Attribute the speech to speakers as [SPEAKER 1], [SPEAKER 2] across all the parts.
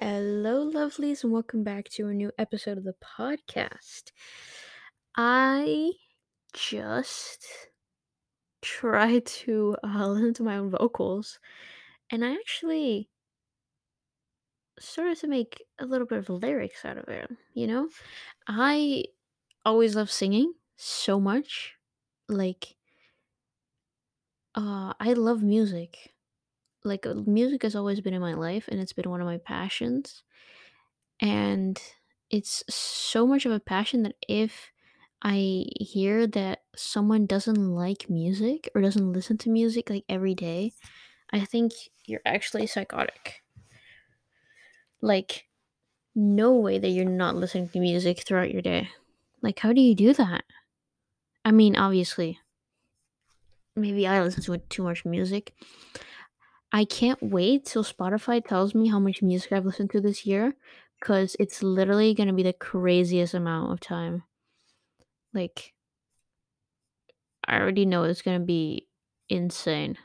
[SPEAKER 1] Hello, lovelies, and welcome back to a new episode of the podcast. I just tried to uh, listen to my own vocals, and I actually started to make a little bit of lyrics out of it. You know, I always love singing so much. Like, uh, I love music. Like, uh, music has always been in my life, and it's been one of my passions. And it's so much of a passion that if I hear that someone doesn't like music or doesn't listen to music like every day, I think you're actually psychotic. Like, no way that you're not listening to music throughout your day. Like, how do you do that? I mean, obviously, maybe I listen to too much music. I can't wait till Spotify tells me how much music I've listened to this year because it's literally going to be the craziest amount of time. Like, I already know it's going to be insane.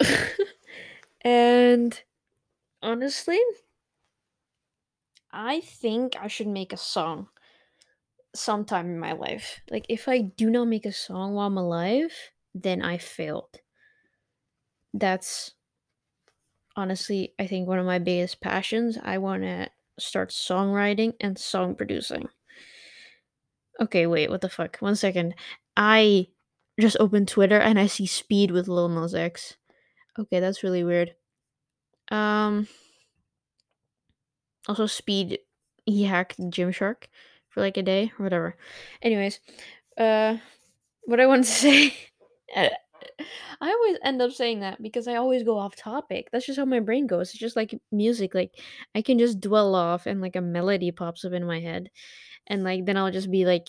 [SPEAKER 1] and honestly, I think I should make a song sometime in my life. Like, if I do not make a song while I'm alive, then I failed. That's honestly, I think one of my biggest passions. I want to start songwriting and song producing. Okay, wait, what the fuck? One second. I just opened Twitter and I see Speed with Lil Nas X. Okay, that's really weird. Um also Speed he hacked Gymshark for like a day or whatever. Anyways, uh what I wanted to say I always end up saying that because I always go off topic. That's just how my brain goes. It's just like music. Like I can just dwell off and like a melody pops up in my head. And like then I'll just be like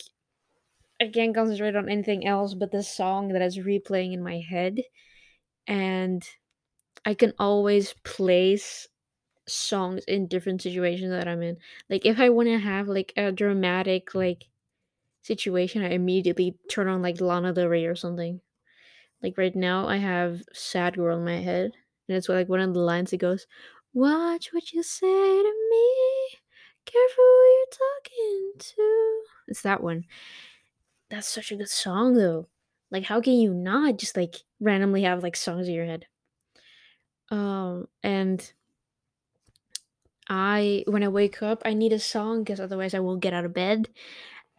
[SPEAKER 1] I can't concentrate on anything else but this song that is replaying in my head. And I can always place songs in different situations that I'm in. Like if I want to have like a dramatic like situation, I immediately turn on like Lana Del Rey or something. Like right now, I have "Sad Girl" in my head, and it's like one of the lines that goes, "Watch what you say to me, careful who you're talking to." It's that one. That's such a good song, though. Like, how can you not just like randomly have like songs in your head? Um, and I when I wake up, I need a song because otherwise I won't get out of bed.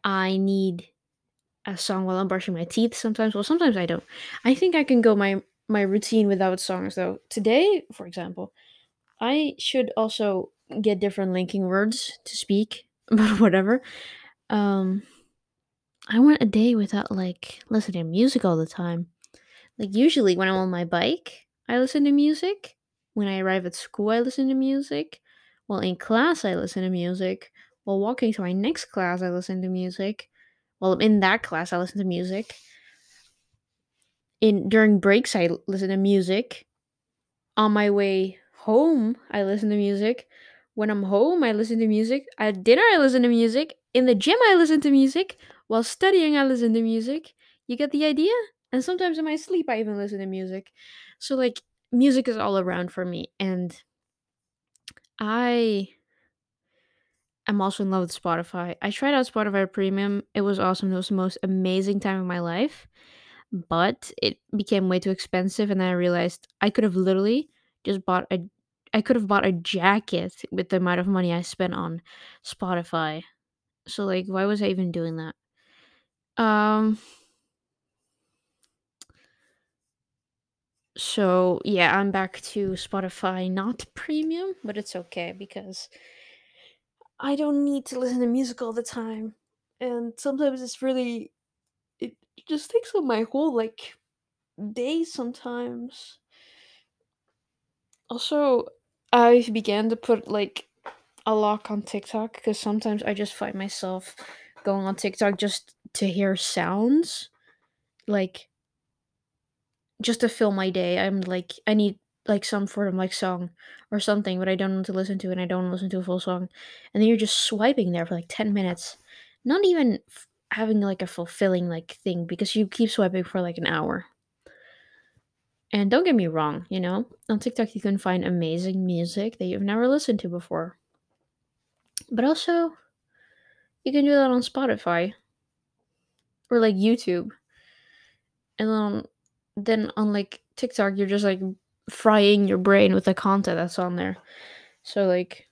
[SPEAKER 1] I need a song while I'm brushing my teeth sometimes. Well, sometimes I don't. I think I can go my my routine without songs though. Today, for example, I should also get different linking words to speak, but whatever. Um I want a day without like listening to music all the time. Like usually when I'm on my bike, I listen to music. When I arrive at school, I listen to music. While in class, I listen to music. While walking to my next class, I listen to music. I'm in that class, I listen to music. In during breaks, I listen to music. On my way home, I listen to music. When I'm home, I listen to music. At dinner, I listen to music. In the gym, I listen to music. While studying, I listen to music. You get the idea? And sometimes in my sleep, I even listen to music. So, like, music is all around for me. And I am also in love with Spotify. I tried out Spotify Premium. It was awesome. It was the most amazing time of my life. But it became way too expensive. And then I realized I could have literally just bought a I could have bought a jacket with the amount of money I spent on Spotify. So like why was I even doing that? Um So yeah, I'm back to Spotify, not premium, but it's okay because I don't need to listen to music all the time. And sometimes it's really it just takes up my whole like day sometimes. Also, I began to put like a lock on TikTok because sometimes I just find myself going on TikTok just to hear sounds. Like just to fill my day. I'm like I need like some sort of like song or something, but I don't want to listen to and I don't listen to a full song. And then you're just swiping there for like 10 minutes. Not even f- having like a fulfilling like thing because you keep swiping for like an hour. And don't get me wrong, you know, on TikTok you can find amazing music that you've never listened to before. But also, you can do that on Spotify or like YouTube. And then, then on like TikTok, you're just like frying your brain with the content that's on there. So, like,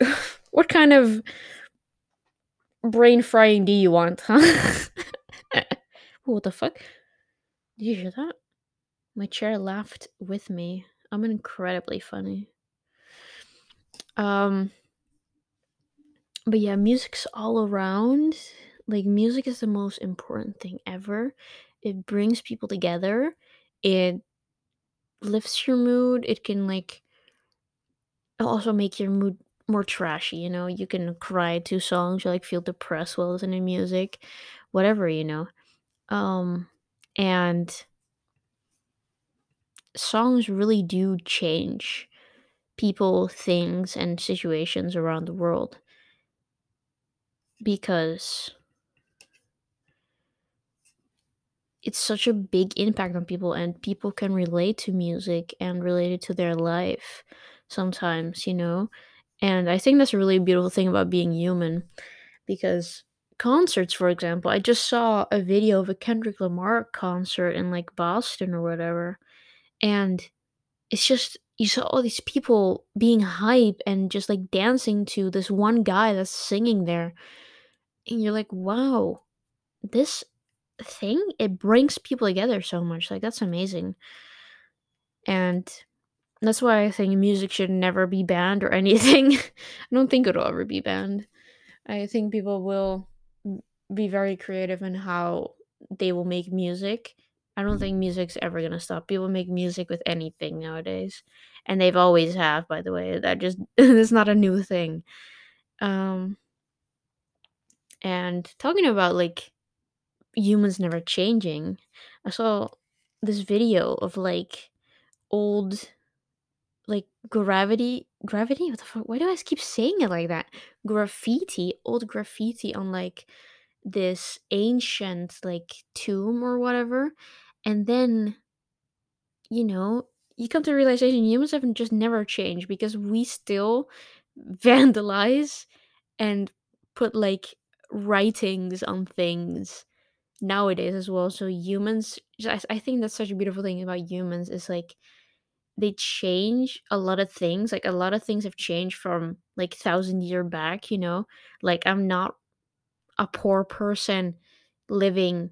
[SPEAKER 1] what kind of brain frying do you want, huh? what the fuck? Did you hear that? My chair laughed with me. I'm incredibly funny. Um but yeah, music's all around. Like music is the most important thing ever. It brings people together. It lifts your mood. It can like also make your mood more trashy, you know? You can cry to songs, you like feel depressed while listening to music, whatever, you know. Um and songs really do change people, things, and situations around the world because it's such a big impact on people and people can relate to music and relate it to their life sometimes you know? And i think that's a really beautiful thing about being human because concerts for example i just saw a video of a kendrick lamar concert in like boston or whatever and it's just you saw all these people being hype and just like dancing to this one guy that's singing there and you're like wow this thing it brings people together so much like that's amazing. And that's why i think music should never be banned or anything. I don't think it'll ever be banned. I think people will be very creative in how they will make music. I don't think music's ever going to stop. People make music with anything nowadays. And they've always have by the way. That just it's not a new thing. Um and talking about like humans never changing. I saw this video of like old like gravity gravity? What the fuck? Why do i keep saying it like that? Graffiti old graffiti on like this ancient like tomb or whatever and then you know you come to the realization humans have just never changed because we still vandalize and put like writings on things nowadays as well. So humans, I think that's such a beautiful thing about humans is like they change a lot of things. Like a lot of things have changed from like thousand year back. You know, like I'm not a poor person living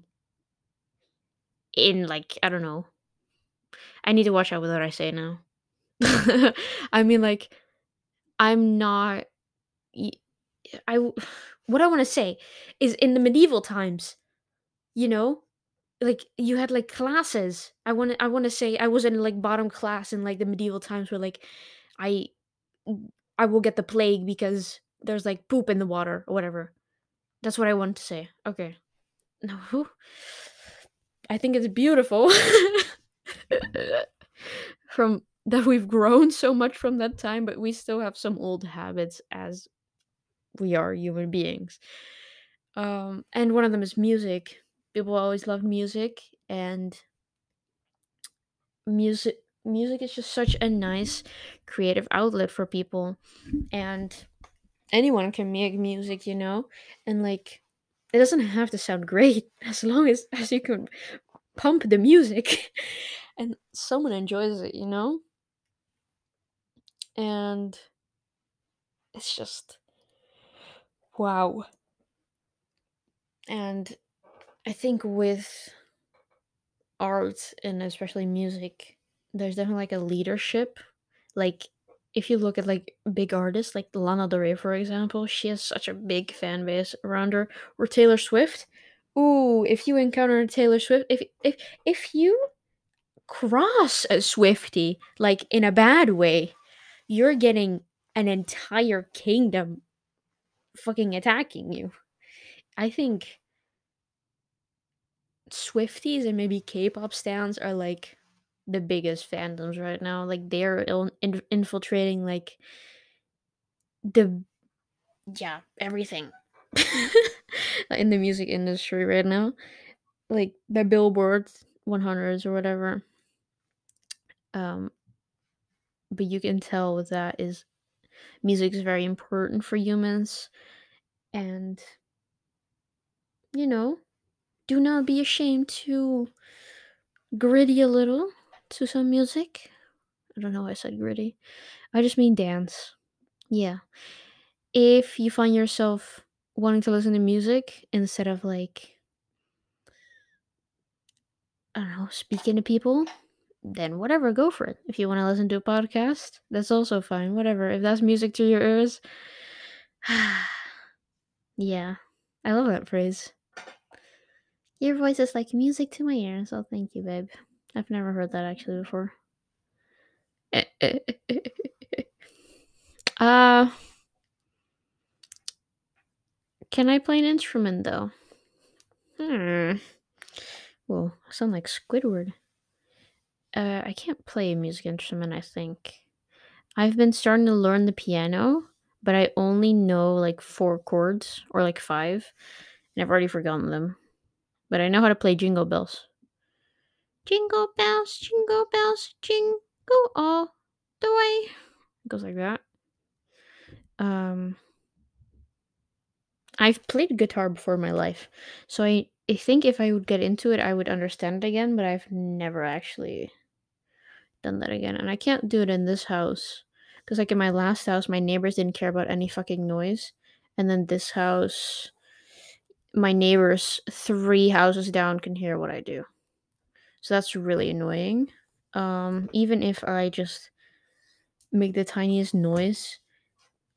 [SPEAKER 1] in like I don't know. I need to watch out with what I say now. I mean, like I'm not. I what I want to say is in the medieval times, you know, like you had like classes. I want to I want to say I was in like bottom class in like the medieval times where like I I will get the plague because there's like poop in the water or whatever. That's what I want to say. Okay. No. Who? I think it's beautiful. from that we've grown so much from that time, but we still have some old habits as we are human beings. Um, and one of them is music. People always love music, and music music is just such a nice creative outlet for people and anyone can make music you know? And like it doesn't have to sound great as long as as you can pump the music and someone enjoys it you know? And it's just wow. And i think with art and especially music, there's definitely like a leadership. Like if you look at like big artists like Lana Del Rey, for example, she has such a big fan base around her. Or Taylor Swift. Ooh, if you encounter Taylor Swift, if if if you cross a Swiftie like in a bad way, you're getting an entire kingdom fucking attacking you. I think Swifties and maybe K-pop stands are like the biggest fandoms right now. Like they're in- infiltrating like the yeah everything in the music industry right now, like the Billboard 100s or whatever. Um, but you can tell that is music is very important for humans and you know do not be ashamed to gritty a little to some music. I don't know why i said gritty. I just mean dance. Yeah. If you find yourself wanting to listen to music instead of like i don't know speaking to people then whatever go for it. If you want to listen to a podcast that's also fine whatever. If that's music to your ears yeah. I love that phrase Your voice is like music to my ears. Oh, thank you, babe. I've never heard that actually before. uh, can I play an instrument though? Hmm. Well, I sound like Squidward. Uh, I can't play a music instrument. I think I've been starting to learn the piano, but I only know like four chords or like five, and I've already forgotten them. But I know how to play Jingle Bells. Jingle bells, jingle bells, jingle all the way. It goes like that. Um, I've played guitar before in my life, so I, I think if I would get into it, I would understand it again. But I've never actually done that again, and I can't do it in this house because, like in my last house, my neighbors didn't care about any fucking noise, and then this house, my neighbors three houses down can hear what I do, so that's really annoying. Um, even if I just make the tiniest noise,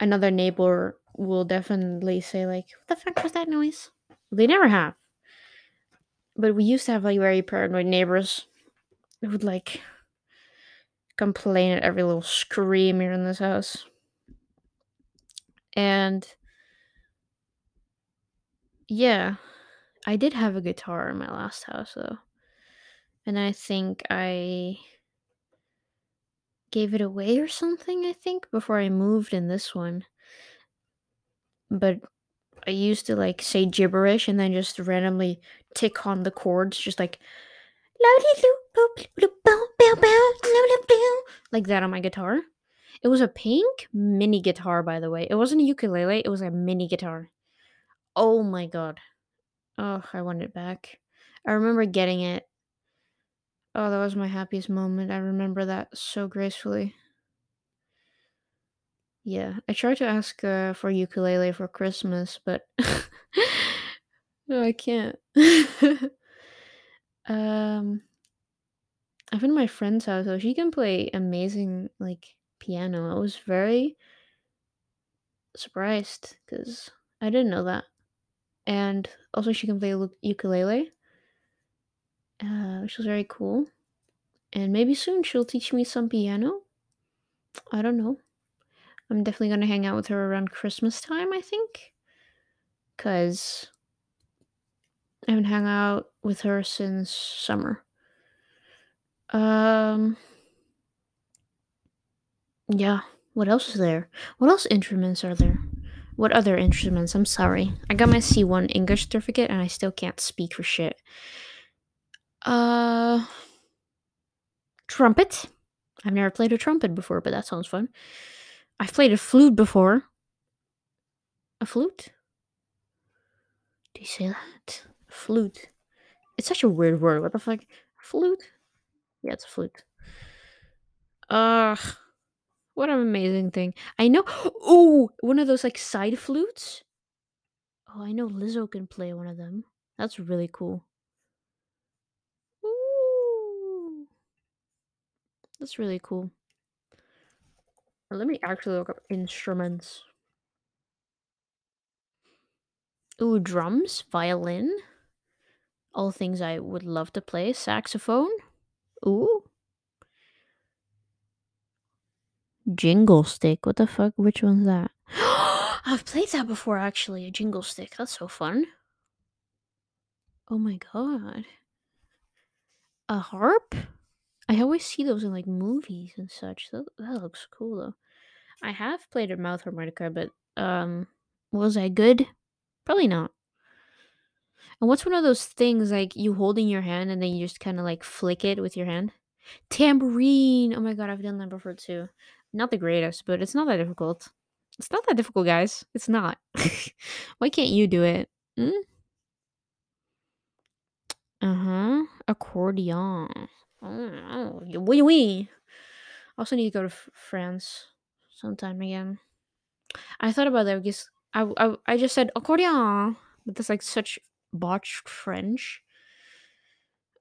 [SPEAKER 1] another neighbor will definitely say like, "What the fuck was that noise?" They never have. But we used to have like very paranoid neighbors who would like complain at every little scream here in this house. And yeah, I did have a guitar in my last house though. And I think I gave it away or something, I think, before I moved in this one. But I used to like say gibberish and then just randomly tick on the chords, just like like that on my guitar. It was a pink mini guitar, by the way. It wasn't a ukulele, it was a mini guitar. Oh my god. Oh, I want it back. I remember getting it. Oh, that was my happiest moment. I remember that so gracefully. Yeah, I tried to ask uh, for ukulele for Christmas, but no, I can't. um, I've been my friend's house, so she can play amazing like piano. I was very surprised because I didn't know that. And also, she can play ukulele, uh, which was very cool. And maybe soon she'll teach me some piano. I don't know. I'm definitely gonna hang out with her around Christmas time, I think. Cause I haven't hung out with her since summer. Um yeah. What else is there? What else instruments are there? What other instruments? I'm sorry. I got my C1 English certificate and I still can't speak for shit. Uh trumpet. I've never played a trumpet before, but that sounds fun. I've played a flute before. A flute? Do you say that? Flute. It's such a weird word. What the fuck? Flute? Yeah, it's a flute. Ugh. What an amazing thing. I know. Oh, one of those like side flutes. Oh, I know Lizzo can play one of them. That's really cool. Ooh. That's really cool. Let me actually look up instruments. Ooh, drums, violin. All things I would love to play. Saxophone. Ooh. Jingle stick. What the fuck? Which one's that? I've played that before actually. A jingle stick. That's so fun. Oh my god. A harp? I always see those in like movies and such. That, that looks cool though. I have played a mouth harmonica, but um was I good? Probably not. And what's one of those things like you hold in your hand and then you just kind of like flick it with your hand? Tambourine. Oh my god, I've done that before too. Not the greatest, but it's not that difficult. It's not that difficult, guys. It's not. Why can't you do it? Mm? Uh huh. Accordion. Oh, oui, oui. Also need to go to France sometime again. I thought about that because I, I, I just said accordion, but that's like such botched French.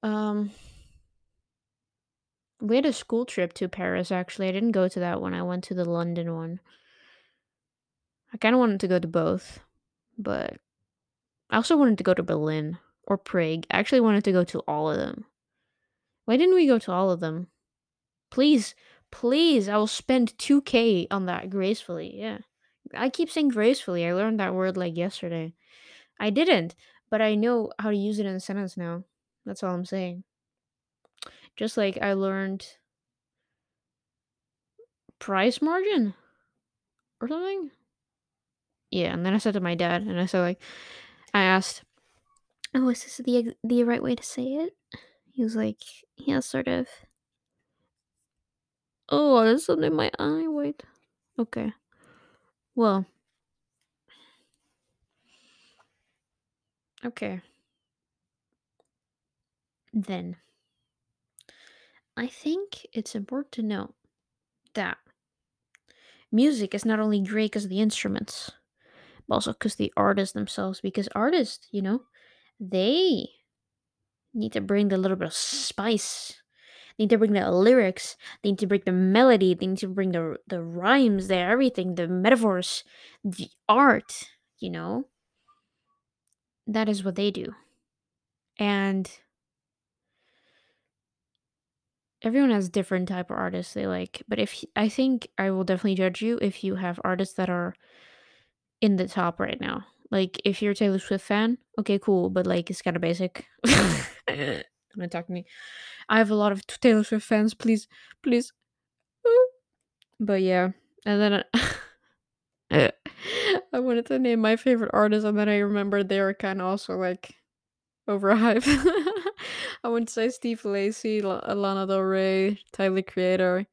[SPEAKER 1] Um, we had a school trip to Paris actually. I didn't go to that one. I went to the London one. I kind of wanted to go to both, but I also wanted to go to Berlin or Prague. I actually wanted to go to all of them. Why didn't we go to all of them? Please, please, I will spend 2k on that gracefully. Yeah. I keep saying gracefully. I learned that word like yesterday. I didn't, but I know how to use it in a sentence now. That's all I'm saying. Just like I learned price margin or something. Yeah, and then I said to my dad, and I said like, I asked, "Oh, is this the the right way to say it?" He was like, "Yeah, sort of." Oh, there's something in my eye. Wait. Okay. Well. Okay. Then. I think it's important to note that music is not only great because of the instruments, but also because the artists themselves. Because artists, you know, they need to bring the little bit of spice. They need to bring the lyrics. They need to bring the melody. They need to bring the the rhymes, the everything, the metaphors, the art. You know, that is what they do, and everyone has different type of artists they like. But if I think I will definitely judge you if you have artists that are in the top right now. Like if you're a Taylor Swift fan, okay, cool, but like it's kind of basic. Don't talk to me. I have a lot of Taylor Swift fans. Please, please. But yeah, and then I, I wanted to name my favorite artists, and then I remembered they were kind of also like overhyped. I to say Steve Lacy, La- Lana Del Rey, Tyler Creator.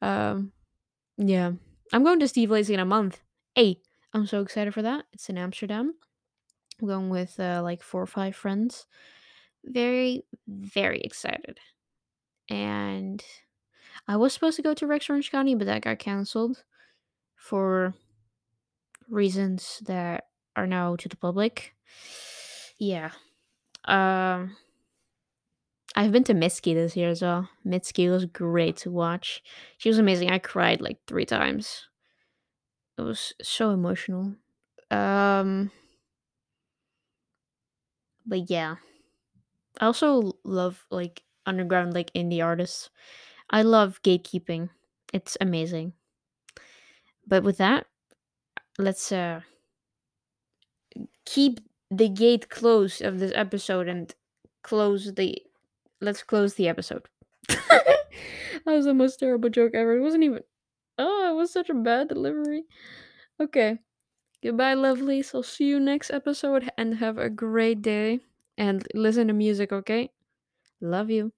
[SPEAKER 1] Um, yeah, I'm going to Steve Lacy in a month. Hey, I'm so excited for that. It's in Amsterdam. I'm going with uh, like four or five friends. Very, very excited. And I was supposed to go to Rex Orange County, but that got canceled for reasons that are now to the public. Yeah. Um I've been to Mitski this year as well. Mitski was great to watch. She was amazing. I cried like three times. It was so emotional. Um but yeah. I also love like underground like indie artists. I love gatekeeping. It's amazing. But with that, let's uh keep the gate closed of this episode and close the let's close the episode. that was the most terrible joke ever. It wasn't even Oh, it was such a bad delivery. Okay. Goodbye, lovelies. I'll see you next episode and have a great day. And listen to music, okay? Love you.